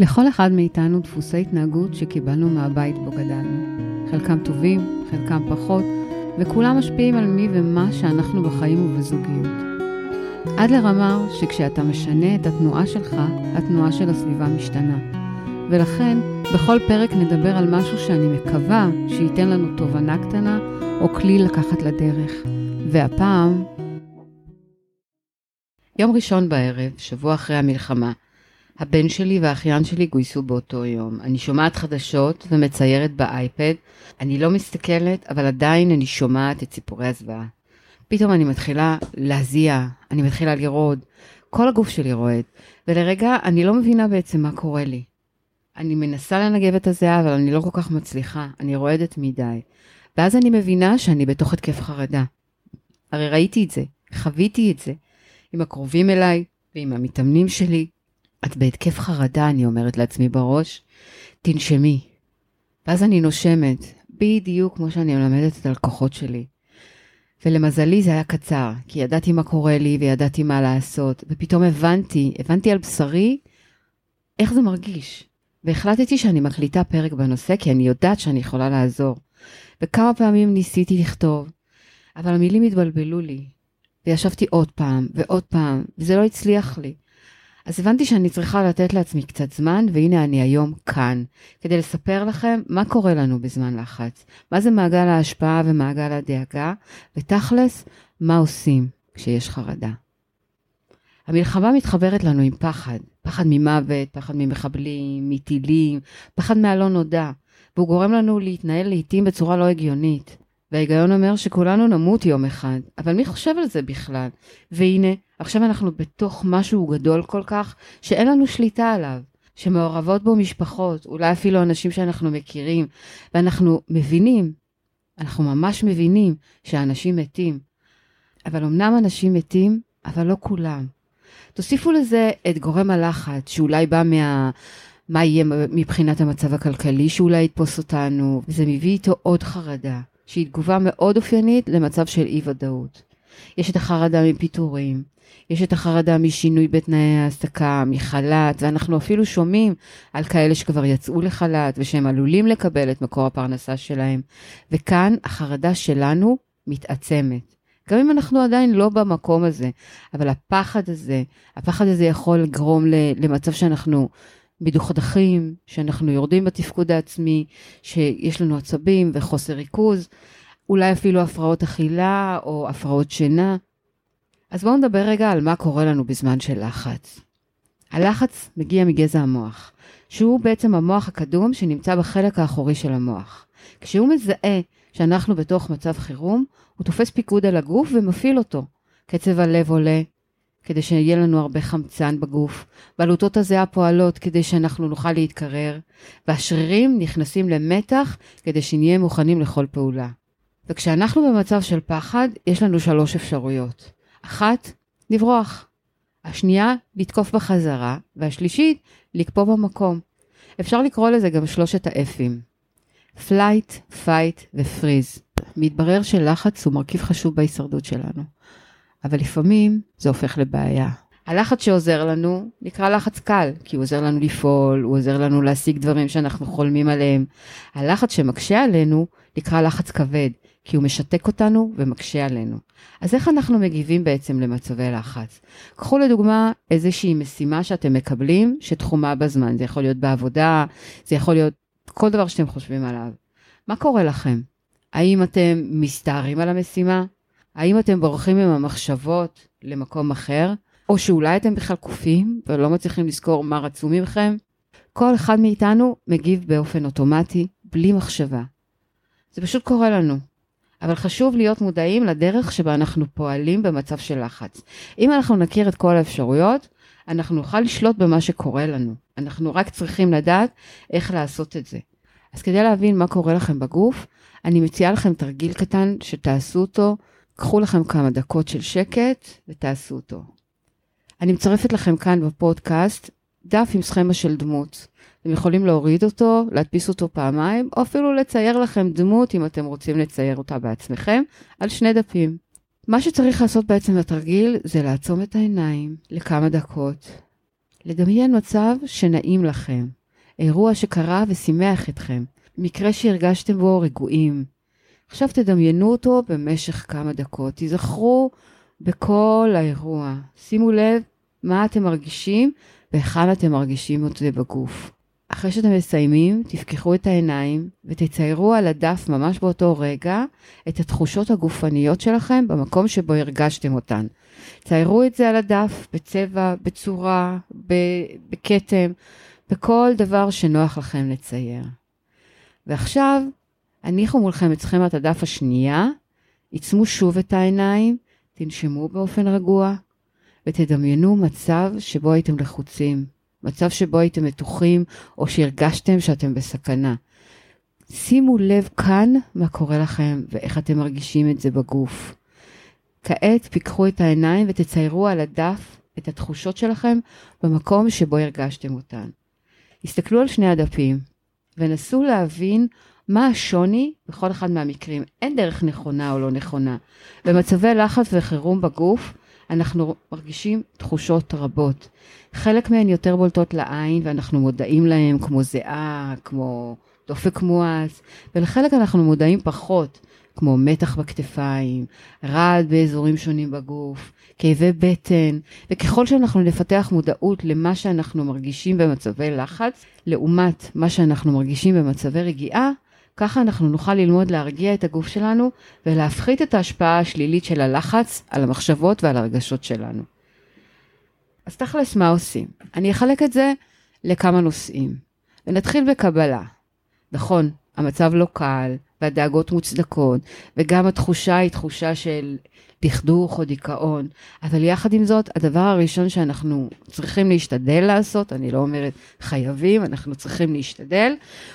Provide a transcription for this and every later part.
לכל אחד מאיתנו דפוסי התנהגות שקיבלנו מהבית בו גדלנו. חלקם טובים, חלקם פחות, וכולם משפיעים על מי ומה שאנחנו בחיים ובזוגיות. עד לרמה שכשאתה משנה את התנועה שלך, התנועה של הסביבה משתנה. ולכן, בכל פרק נדבר על משהו שאני מקווה שייתן לנו תובנה קטנה או כלי לקחת לדרך. והפעם... יום ראשון בערב, שבוע אחרי המלחמה, הבן שלי והאחיין שלי גויסו באותו יום. אני שומעת חדשות ומציירת באייפד. אני לא מסתכלת, אבל עדיין אני שומעת את סיפורי הזוועה. פתאום אני מתחילה להזיע, אני מתחילה לרעוד. כל הגוף שלי רועד, ולרגע אני לא מבינה בעצם מה קורה לי. אני מנסה לנגב את הזיעה, אבל אני לא כל כך מצליחה, אני רועדת מדי. ואז אני מבינה שאני בתוך התקף חרדה. הרי ראיתי את זה, חוויתי את זה, עם הקרובים אליי ועם המתאמנים שלי, את בהתקף חרדה, אני אומרת לעצמי בראש, תנשמי. ואז אני נושמת, בדיוק כמו שאני מלמדת את הלקוחות שלי. ולמזלי זה היה קצר, כי ידעתי מה קורה לי וידעתי מה לעשות, ופתאום הבנתי, הבנתי על בשרי איך זה מרגיש. והחלטתי שאני מקליטה פרק בנושא, כי אני יודעת שאני יכולה לעזור. וכמה פעמים ניסיתי לכתוב, אבל המילים התבלבלו לי. וישבתי עוד פעם ועוד פעם, וזה לא הצליח לי. אז הבנתי שאני צריכה לתת לעצמי קצת זמן, והנה אני היום כאן, כדי לספר לכם מה קורה לנו בזמן לחץ, מה זה מעגל ההשפעה ומעגל הדאגה, ותכלס, מה עושים כשיש חרדה. המלחמה מתחברת לנו עם פחד, פחד ממוות, פחד ממחבלים, מטילים, פחד מהלא נודע, והוא גורם לנו להתנהל לעיתים בצורה לא הגיונית. וההיגיון אומר שכולנו נמות יום אחד, אבל מי חושב על זה בכלל? והנה, עכשיו אנחנו בתוך משהו גדול כל כך, שאין לנו שליטה עליו, שמעורבות בו משפחות, אולי אפילו אנשים שאנחנו מכירים, ואנחנו מבינים, אנחנו ממש מבינים שאנשים מתים. אבל אמנם אנשים מתים, אבל לא כולם. תוסיפו לזה את גורם הלחץ, שאולי בא מה... מה יהיה מבחינת המצב הכלכלי שאולי יתפוס אותנו, וזה מביא איתו עוד חרדה. שהיא תגובה מאוד אופיינית למצב של אי ודאות. יש את החרדה מפיטורים, יש את החרדה משינוי בתנאי העסקה, מחל"ת, ואנחנו אפילו שומעים על כאלה שכבר יצאו לחל"ת ושהם עלולים לקבל את מקור הפרנסה שלהם. וכאן החרדה שלנו מתעצמת. גם אם אנחנו עדיין לא במקום הזה, אבל הפחד הזה, הפחד הזה יכול לגרום למצב שאנחנו מדוכדכים, שאנחנו יורדים בתפקוד העצמי, שיש לנו עצבים וחוסר ריכוז, אולי אפילו הפרעות אכילה או הפרעות שינה. אז בואו נדבר רגע על מה קורה לנו בזמן של לחץ. הלחץ מגיע מגזע המוח, שהוא בעצם המוח הקדום שנמצא בחלק האחורי של המוח. כשהוא מזהה שאנחנו בתוך מצב חירום, הוא תופס פיקוד על הגוף ומפעיל אותו. קצב הלב עולה, כדי שיהיה לנו הרבה חמצן בגוף, בלוטות הזיעה פועלות כדי שאנחנו נוכל להתקרר, והשרירים נכנסים למתח כדי שנהיה מוכנים לכל פעולה. וכשאנחנו במצב של פחד, יש לנו שלוש אפשרויות. אחת, לברוח. השנייה, לתקוף בחזרה, והשלישית, לקפוא במקום. אפשר לקרוא לזה גם שלושת ה F ים. flight, fight ו freeze. מתברר שלחץ הוא מרכיב חשוב בהישרדות שלנו. אבל לפעמים זה הופך לבעיה. הלחץ שעוזר לנו נקרא לחץ קל, כי הוא עוזר לנו לפעול, הוא עוזר לנו להשיג דברים שאנחנו חולמים עליהם. הלחץ שמקשה עלינו נקרא לחץ כבד, כי הוא משתק אותנו ומקשה עלינו. אז איך אנחנו מגיבים בעצם למצבי לחץ? קחו לדוגמה איזושהי משימה שאתם מקבלים שתחומה בזמן, זה יכול להיות בעבודה, זה יכול להיות כל דבר שאתם חושבים עליו. מה קורה לכם? האם אתם מסתערים על המשימה? האם אתם בורחים עם המחשבות למקום אחר? או שאולי אתם בכלל קופים ולא מצליחים לזכור מה רצו ממכם? כל אחד מאיתנו מגיב באופן אוטומטי, בלי מחשבה. זה פשוט קורה לנו. אבל חשוב להיות מודעים לדרך שבה אנחנו פועלים במצב של לחץ. אם אנחנו נכיר את כל האפשרויות, אנחנו נוכל לשלוט במה שקורה לנו. אנחנו רק צריכים לדעת איך לעשות את זה. אז כדי להבין מה קורה לכם בגוף, אני מציעה לכם תרגיל קטן שתעשו אותו קחו לכם כמה דקות של שקט ותעשו אותו. אני מצרפת לכם כאן בפודקאסט דף עם סכמה של דמות. אתם יכולים להוריד אותו, להדפיס אותו פעמיים, או אפילו לצייר לכם דמות אם אתם רוצים לצייר אותה בעצמכם, על שני דפים. מה שצריך לעשות בעצם בתרגיל זה לעצום את העיניים לכמה דקות, לדמיין מצב שנעים לכם, אירוע שקרה ושימח אתכם, מקרה שהרגשתם בו רגועים. עכשיו תדמיינו אותו במשך כמה דקות, תיזכרו בכל האירוע. שימו לב מה אתם מרגישים והיכן אתם מרגישים את זה בגוף. אחרי שאתם מסיימים, תפקחו את העיניים ותציירו על הדף ממש באותו רגע את התחושות הגופניות שלכם במקום שבו הרגשתם אותן. ציירו את זה על הדף בצבע, בצורה, בכתם, בכל דבר שנוח לכם לצייר. ועכשיו, הניחו מולכם את סכמת הדף השנייה, עיצמו שוב את העיניים, תנשמו באופן רגוע, ותדמיינו מצב שבו הייתם לחוצים, מצב שבו הייתם מתוחים, או שהרגשתם שאתם בסכנה. שימו לב כאן מה קורה לכם ואיך אתם מרגישים את זה בגוף. כעת פיקחו את העיניים ותציירו על הדף את התחושות שלכם במקום שבו הרגשתם אותן. הסתכלו על שני הדפים ונסו להבין מה השוני בכל אחד מהמקרים. אין דרך נכונה או לא נכונה. במצבי לחץ וחירום בגוף, אנחנו מרגישים תחושות רבות. חלק מהן יותר בולטות לעין ואנחנו מודעים להן, כמו זיעה, כמו דופק מואץ, ולחלק אנחנו מודעים פחות, כמו מתח בכתפיים, רעד באזורים שונים בגוף, כאבי בטן, וככל שאנחנו נפתח מודעות למה שאנחנו מרגישים במצבי לחץ, לעומת מה שאנחנו מרגישים במצבי רגיעה, ככה אנחנו נוכל ללמוד להרגיע את הגוף שלנו ולהפחית את ההשפעה השלילית של הלחץ על המחשבות ועל הרגשות שלנו. אז תכלס, מה עושים? אני אחלק את זה לכמה נושאים, ונתחיל בקבלה. נכון, המצב לא קל, והדאגות מוצדקות, וגם התחושה היא תחושה של דכדוך או דיכאון. אבל יחד עם זאת, הדבר הראשון שאנחנו צריכים להשתדל לעשות, אני לא אומרת חייבים, אנחנו צריכים להשתדל,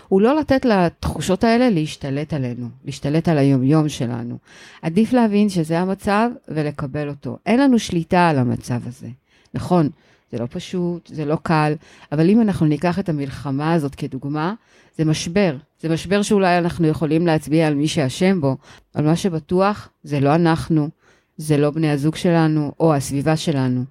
הוא לא לתת לתחושות האלה להשתלט עלינו, להשתלט על היומיום שלנו. עדיף להבין שזה המצב ולקבל אותו. אין לנו שליטה על המצב הזה. נכון, זה לא פשוט, זה לא קל, אבל אם אנחנו ניקח את המלחמה הזאת כדוגמה, זה משבר. זה משבר שאולי אנחנו יכולים להצביע על מי שאשם בו, אבל מה שבטוח זה לא אנחנו, זה לא בני הזוג שלנו או הסביבה שלנו.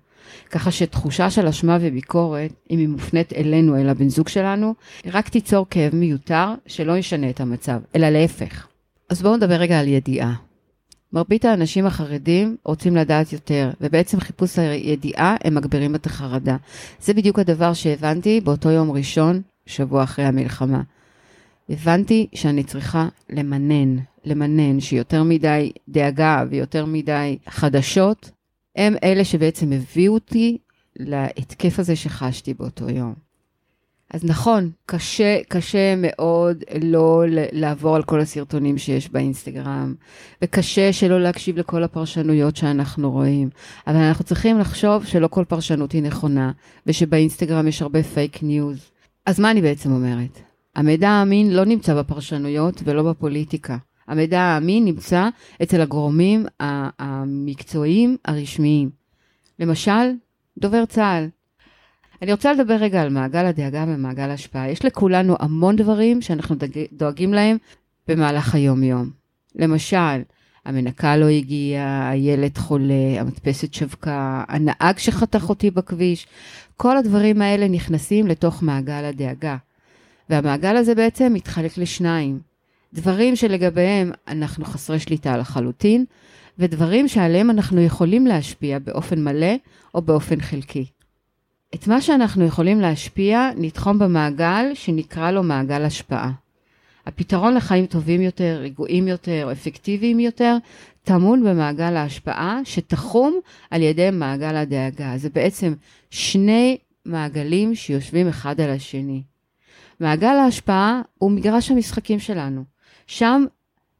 ככה שתחושה של אשמה וביקורת, אם היא מופנית אלינו, אל הבן זוג שלנו, רק תיצור כאב מיותר שלא ישנה את המצב, אלא להפך. אז בואו נדבר רגע על ידיעה. מרבית האנשים החרדים רוצים לדעת יותר, ובעצם חיפוש הידיעה הם מגבירים את החרדה. זה בדיוק הדבר שהבנתי באותו יום ראשון, שבוע אחרי המלחמה. הבנתי שאני צריכה למנן, למנן, שיותר מדי דאגה ויותר מדי חדשות, הם אלה שבעצם הביאו אותי להתקף הזה שחשתי באותו יום. אז נכון, קשה, קשה מאוד לא לעבור על כל הסרטונים שיש באינסטגרם, וקשה שלא להקשיב לכל הפרשנויות שאנחנו רואים, אבל אנחנו צריכים לחשוב שלא כל פרשנות היא נכונה, ושבאינסטגרם יש הרבה פייק ניוז. אז מה אני בעצם אומרת? המידע האמין לא נמצא בפרשנויות ולא בפוליטיקה. המידע האמין נמצא אצל הגורמים המקצועיים הרשמיים. למשל, דובר צה"ל. אני רוצה לדבר רגע על מעגל הדאגה ומעגל ההשפעה. יש לכולנו המון דברים שאנחנו דואגים להם במהלך היום-יום. למשל, המנקה לא הגיעה, הילד חולה, המדפסת שבקה, הנהג שחתך אותי בכביש. כל הדברים האלה נכנסים לתוך מעגל הדאגה. והמעגל הזה בעצם מתחלק לשניים. דברים שלגביהם אנחנו חסרי שליטה לחלוטין, ודברים שעליהם אנחנו יכולים להשפיע באופן מלא או באופן חלקי. את מה שאנחנו יכולים להשפיע נתחום במעגל שנקרא לו מעגל השפעה. הפתרון לחיים טובים יותר, רגועים יותר, אפקטיביים יותר, טמון במעגל ההשפעה שתחום על ידי מעגל הדאגה. זה בעצם שני מעגלים שיושבים אחד על השני. מעגל ההשפעה הוא מגרש המשחקים שלנו. שם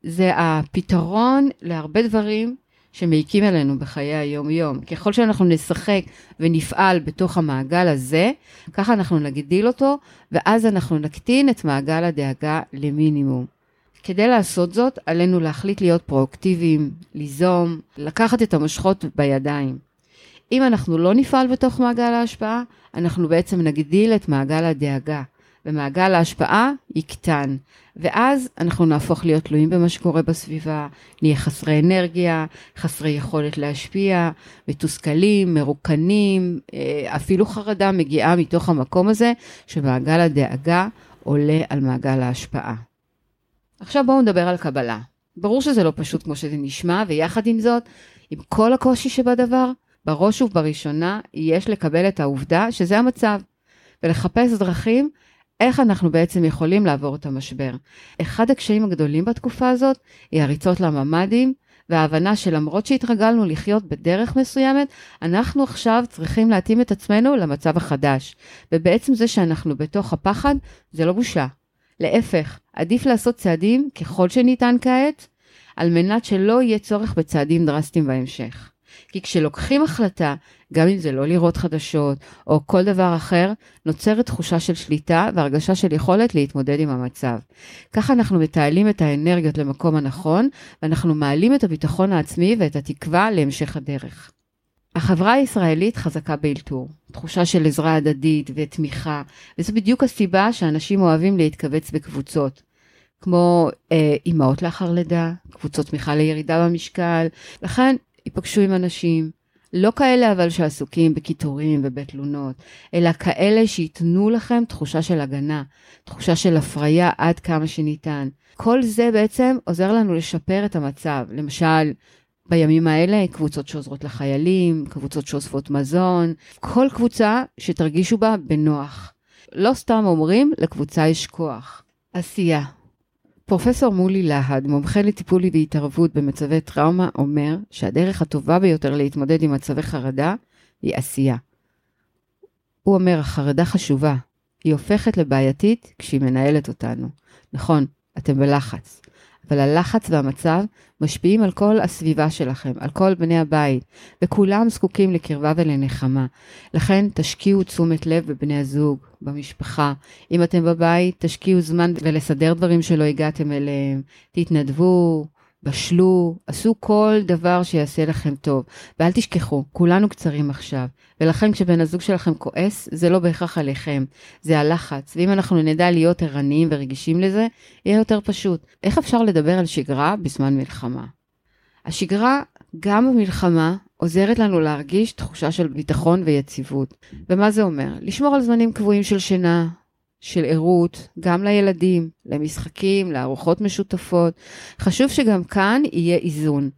זה הפתרון להרבה דברים שמעיקים עלינו בחיי היום-יום. ככל שאנחנו נשחק ונפעל בתוך המעגל הזה, ככה אנחנו נגדיל אותו, ואז אנחנו נקטין את מעגל הדאגה למינימום. כדי לעשות זאת, עלינו להחליט להיות פרואקטיביים, ליזום, לקחת את המושכות בידיים. אם אנחנו לא נפעל בתוך מעגל ההשפעה, אנחנו בעצם נגדיל את מעגל הדאגה. ומעגל ההשפעה יקטן. ואז אנחנו נהפוך להיות תלויים במה שקורה בסביבה, נהיה חסרי אנרגיה, חסרי יכולת להשפיע, מתוסכלים, מרוקנים, אה, אפילו חרדה מגיעה מתוך המקום הזה שמעגל הדאגה עולה על מעגל ההשפעה. עכשיו בואו נדבר על קבלה. ברור שזה לא פשוט כמו שזה נשמע, ויחד עם זאת, עם כל הקושי שבדבר, בראש ובראשונה יש לקבל את העובדה שזה המצב, ולחפש דרכים איך אנחנו בעצם יכולים לעבור את המשבר. אחד הקשיים הגדולים בתקופה הזאת היא הריצות לממ"דים, וההבנה שלמרות שהתרגלנו לחיות בדרך מסוימת, אנחנו עכשיו צריכים להתאים את עצמנו למצב החדש. ובעצם זה שאנחנו בתוך הפחד, זה לא בושה. להפך, עדיף לעשות צעדים ככל שניתן כעת, על מנת שלא יהיה צורך בצעדים דרסטיים בהמשך. כי כשלוקחים החלטה, גם אם זה לא לראות חדשות או כל דבר אחר, נוצרת תחושה של שליטה והרגשה של יכולת להתמודד עם המצב. ככה אנחנו מתעלים את האנרגיות למקום הנכון, ואנחנו מעלים את הביטחון העצמי ואת התקווה להמשך הדרך. החברה הישראלית חזקה באלתור, תחושה של עזרה הדדית ותמיכה, וזו בדיוק הסיבה שאנשים אוהבים להתכווץ בקבוצות. כמו אה, אימהות לאחר לידה, קבוצות תמיכה לירידה במשקל, לכן ייפגשו עם אנשים, לא כאלה אבל שעסוקים בקיטורים ובתלונות, אלא כאלה שייתנו לכם תחושה של הגנה, תחושה של הפריה עד כמה שניתן. כל זה בעצם עוזר לנו לשפר את המצב. למשל, בימים האלה קבוצות שעוזרות לחיילים, קבוצות שאוספות מזון, כל קבוצה שתרגישו בה בנוח. לא סתם אומרים, לקבוצה יש כוח. עשייה. פרופסור מולי להד, מומחה לטיפול והתערבות במצבי טראומה, אומר שהדרך הטובה ביותר להתמודד עם מצבי חרדה היא עשייה. הוא אומר, החרדה חשובה, היא הופכת לבעייתית כשהיא מנהלת אותנו. נכון, אתם בלחץ, אבל הלחץ והמצב משפיעים על כל הסביבה שלכם, על כל בני הבית, וכולם זקוקים לקרבה ולנחמה. לכן תשקיעו תשומת לב בבני הזוג, במשפחה. אם אתם בבית, תשקיעו זמן ולסדר דברים שלא הגעתם אליהם. תתנדבו, בשלו, עשו כל דבר שיעשה לכם טוב. ואל תשכחו, כולנו קצרים עכשיו. ולכן כשבן הזוג שלכם כועס, זה לא בהכרח עליכם, זה הלחץ. ואם אנחנו נדע להיות ערניים ורגישים לזה, יהיה יותר פשוט. איך אפשר לדבר על שגרה בזמן מלחמה? השגרה, גם במלחמה, עוזרת לנו להרגיש תחושה של ביטחון ויציבות. ומה זה אומר? לשמור על זמנים קבועים של שינה, של ערות, גם לילדים, למשחקים, לארוחות משותפות. חשוב שגם כאן יהיה איזון.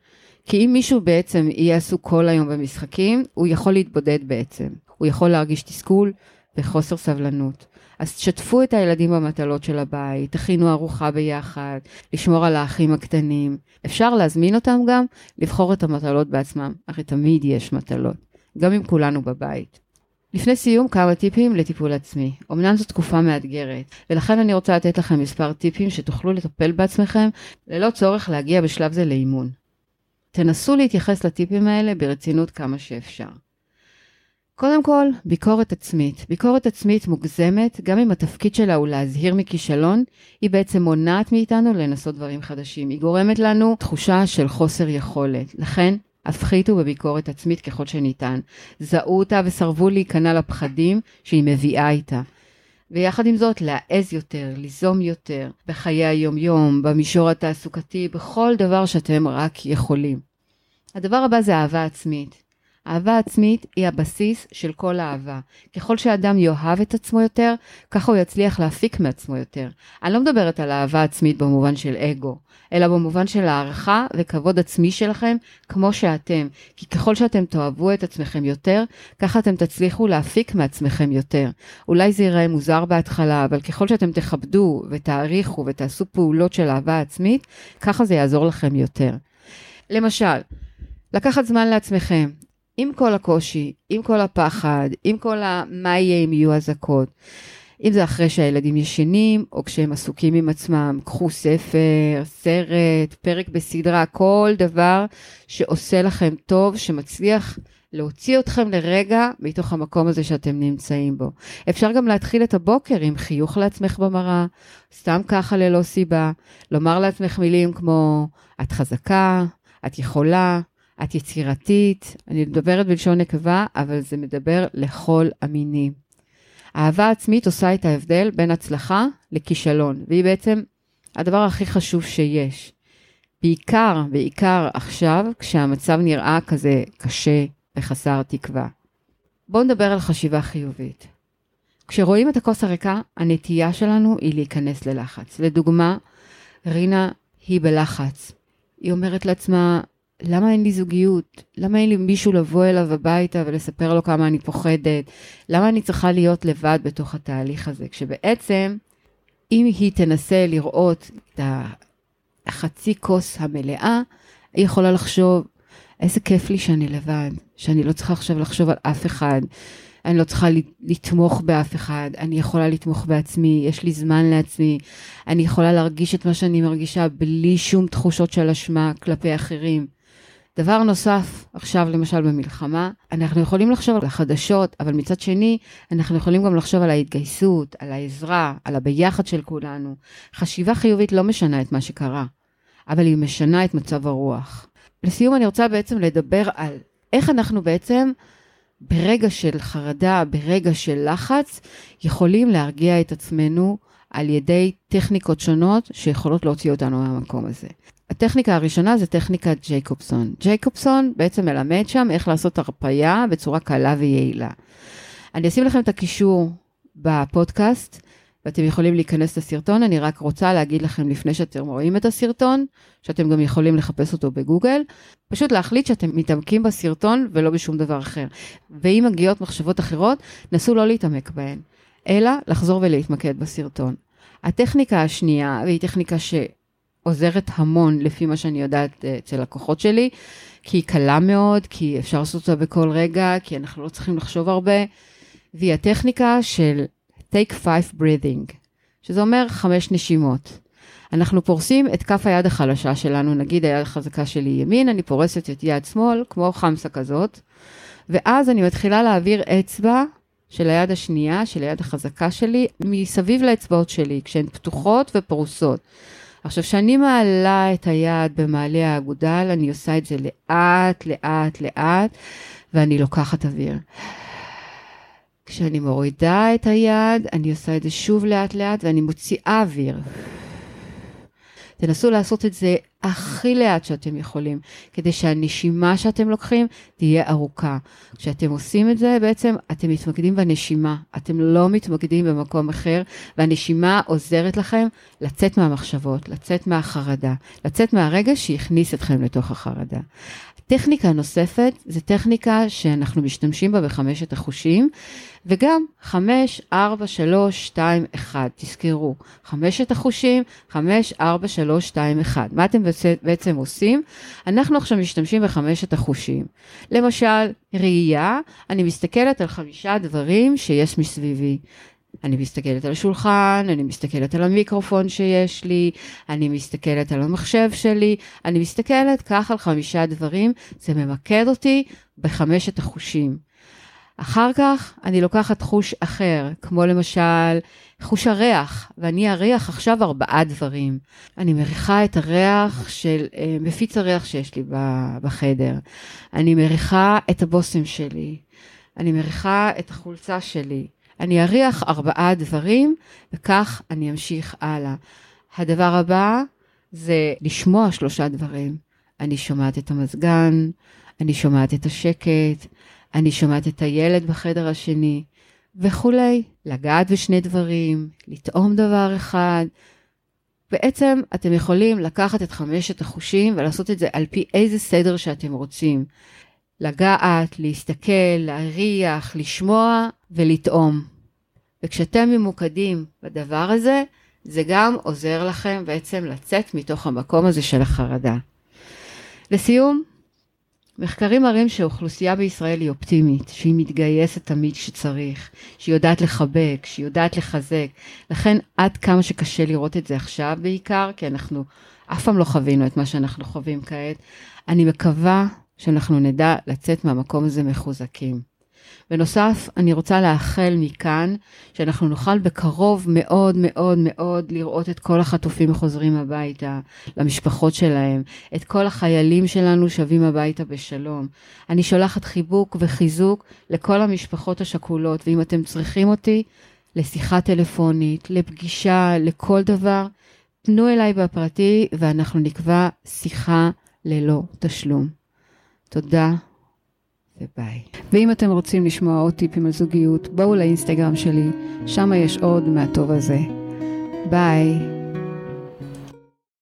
כי אם מישהו בעצם יהיה עסוק כל היום במשחקים, הוא יכול להתבודד בעצם. הוא יכול להרגיש תסכול וחוסר סבלנות. אז תשתפו את הילדים במטלות של הבית, תכינו ארוחה ביחד, לשמור על האחים הקטנים. אפשר להזמין אותם גם לבחור את המטלות בעצמם, הרי תמיד יש מטלות, גם אם כולנו בבית. לפני סיום, כמה טיפים לטיפול עצמי. אמנם זו תקופה מאתגרת, ולכן אני רוצה לתת לכם מספר טיפים שתוכלו לטפל בעצמכם, ללא צורך להגיע בשלב זה לאימון. תנסו להתייחס לטיפים האלה ברצינות כמה שאפשר. קודם כל, ביקורת עצמית. ביקורת עצמית מוגזמת, גם אם התפקיד שלה הוא להזהיר מכישלון, היא בעצם מונעת מאיתנו לנסות דברים חדשים. היא גורמת לנו תחושה של חוסר יכולת. לכן, הפחיתו בביקורת עצמית ככל שניתן. זעו אותה וסרבו להיכנע לפחדים שהיא מביאה איתה. ויחד עם זאת, להעז יותר, ליזום יותר, בחיי היום-יום, במישור התעסוקתי, בכל דבר שאתם רק יכולים. הדבר הבא זה אהבה עצמית. אהבה עצמית היא הבסיס של כל אהבה. ככל שאדם יאהב את עצמו יותר, ככה הוא יצליח להפיק מעצמו יותר. אני לא מדברת על אהבה עצמית במובן של אגו, אלא במובן של הערכה וכבוד עצמי שלכם כמו שאתם. כי ככל שאתם תאהבו את עצמכם יותר, ככה אתם תצליחו להפיק מעצמכם יותר. אולי זה ייראה מוזר בהתחלה, אבל ככל שאתם תכבדו ותעריכו ותעשו פעולות של אהבה עצמית, ככה זה יעזור לכם יותר. למשל, לקחת זמן לעצמכם, עם כל הקושי, עם כל הפחד, עם כל ה... מה יהיה אם יהיו אזעקות. אם זה אחרי שהילדים ישנים, או כשהם עסוקים עם עצמם, קחו ספר, סרט, פרק בסדרה, כל דבר שעושה לכם טוב, שמצליח להוציא אתכם לרגע מתוך המקום הזה שאתם נמצאים בו. אפשר גם להתחיל את הבוקר עם חיוך לעצמך במראה, סתם ככה ללא סיבה, לומר לעצמך מילים כמו, את חזקה, את יכולה, את יצירתית, אני מדברת בלשון נקבה, אבל זה מדבר לכל המינים. אהבה עצמית עושה את ההבדל בין הצלחה לכישלון, והיא בעצם הדבר הכי חשוב שיש. בעיקר, בעיקר עכשיו, כשהמצב נראה כזה קשה וחסר תקווה. בואו נדבר על חשיבה חיובית. כשרואים את הכוס הריקה, הנטייה שלנו היא להיכנס ללחץ. לדוגמה, רינה היא בלחץ. היא אומרת לעצמה, למה אין לי זוגיות? למה אין לי מישהו לבוא אליו הביתה ולספר לו כמה אני פוחדת? למה אני צריכה להיות לבד בתוך התהליך הזה? כשבעצם, אם היא תנסה לראות את החצי כוס המלאה, היא יכולה לחשוב, איזה כיף לי שאני לבד, שאני לא צריכה עכשיו לחשוב על אף אחד, אני לא צריכה לתמוך באף אחד, אני יכולה לתמוך בעצמי, יש לי זמן לעצמי, אני יכולה להרגיש את מה שאני מרגישה בלי שום תחושות של אשמה כלפי אחרים. דבר נוסף, עכשיו למשל במלחמה, אנחנו יכולים לחשוב על החדשות, אבל מצד שני, אנחנו יכולים גם לחשוב על ההתגייסות, על העזרה, על הביחד של כולנו. חשיבה חיובית לא משנה את מה שקרה, אבל היא משנה את מצב הרוח. לסיום אני רוצה בעצם לדבר על איך אנחנו בעצם ברגע של חרדה, ברגע של לחץ, יכולים להרגיע את עצמנו על ידי טכניקות שונות שיכולות להוציא אותנו מהמקום הזה. הטכניקה הראשונה זה טכניקת ג'ייקובסון. ג'ייקובסון בעצם מלמד שם איך לעשות הרפאיה בצורה קלה ויעילה. אני אשים לכם את הקישור בפודקאסט, ואתם יכולים להיכנס לסרטון. אני רק רוצה להגיד לכם לפני שאתם רואים את הסרטון, שאתם גם יכולים לחפש אותו בגוגל, פשוט להחליט שאתם מתעמקים בסרטון ולא בשום דבר אחר. ואם מגיעות מחשבות אחרות, נסו לא להתעמק בהן, אלא לחזור ולהתמקד בסרטון. הטכניקה השנייה, והיא טכניקה שעוזרת המון לפי מה שאני יודעת אה, אצל לקוחות שלי, כי היא קלה מאוד, כי אפשר לעשות אותה בכל רגע, כי אנחנו לא צריכים לחשוב הרבה, והיא הטכניקה של take five breathing, שזה אומר חמש נשימות. אנחנו פורסים את כף היד החלשה שלנו, נגיד היד החזקה שלי ימין, אני פורסת את יד שמאל, כמו חמסה כזאת, ואז אני מתחילה להעביר אצבע של היד השנייה, של היד החזקה שלי, מסביב לאצבעות שלי, כשהן פתוחות ופרוסות. עכשיו, כשאני מעלה את היד במעלה האגודל, אני עושה את זה לאט, לאט, לאט, ואני לוקחת אוויר. כשאני מורידה את היד, אני עושה את זה שוב לאט לאט ואני מוציאה אוויר. תנסו לעשות את זה הכי לאט שאתם יכולים, כדי שהנשימה שאתם לוקחים תהיה ארוכה. כשאתם עושים את זה, בעצם אתם מתמקדים בנשימה, אתם לא מתמקדים במקום אחר, והנשימה עוזרת לכם לצאת מהמחשבות, לצאת מהחרדה, לצאת מהרגע שהכניס אתכם לתוך החרדה. טכניקה נוספת זה טכניקה שאנחנו משתמשים בה בחמשת החושים, וגם 5, 4, 3, 2, 1. תזכרו, חמשת החושים, 5, 4, 3, 2, 1. מה אתם בעצם עושים? אנחנו עכשיו משתמשים בחמשת החושים. למשל, ראייה, אני מסתכלת על חמישה דברים שיש מסביבי. אני מסתכלת על השולחן, אני מסתכלת על המיקרופון שיש לי, אני מסתכלת על המחשב שלי, אני מסתכלת כך על חמישה דברים, זה ממקד אותי בחמשת החושים. אחר כך אני לוקחת חוש אחר, כמו למשל חוש הריח, ואני אריח עכשיו ארבעה דברים. אני מריחה את הריח של אה, מפיץ הריח שיש לי בחדר. אני מריחה את הבושם שלי. אני מריחה את החולצה שלי. אני אריח ארבעה דברים, וכך אני אמשיך הלאה. הדבר הבא זה לשמוע שלושה דברים. אני שומעת את המזגן, אני שומעת את השקט, אני שומעת את הילד בחדר השני, וכולי. לגעת בשני דברים, לטעום דבר אחד. בעצם אתם יכולים לקחת את חמשת החושים ולעשות את זה על פי איזה סדר שאתם רוצים. לגעת, להסתכל, להריח, לשמוע ולטעום. וכשאתם ממוקדים בדבר הזה, זה גם עוזר לכם בעצם לצאת מתוך המקום הזה של החרדה. לסיום, מחקרים מראים שאוכלוסייה בישראל היא אופטימית, שהיא מתגייסת תמיד כשצריך, שהיא יודעת לחבק, שהיא יודעת לחזק. לכן עד כמה שקשה לראות את זה עכשיו בעיקר, כי אנחנו אף פעם לא חווינו את מה שאנחנו חווים כעת, אני מקווה שאנחנו נדע לצאת מהמקום הזה מחוזקים. בנוסף, אני רוצה לאחל מכאן שאנחנו נוכל בקרוב מאוד מאוד מאוד לראות את כל החטופים חוזרים הביתה, למשפחות שלהם, את כל החיילים שלנו שבים הביתה בשלום. אני שולחת חיבוק וחיזוק לכל המשפחות השכולות, ואם אתם צריכים אותי, לשיחה טלפונית, לפגישה, לכל דבר, תנו אליי בפרטי ואנחנו נקבע שיחה ללא תשלום. תודה וביי. ואם אתם רוצים לשמוע עוד טיפים על זוגיות, בואו לאינסטגרם שלי, שם יש עוד מהטוב הזה. ביי.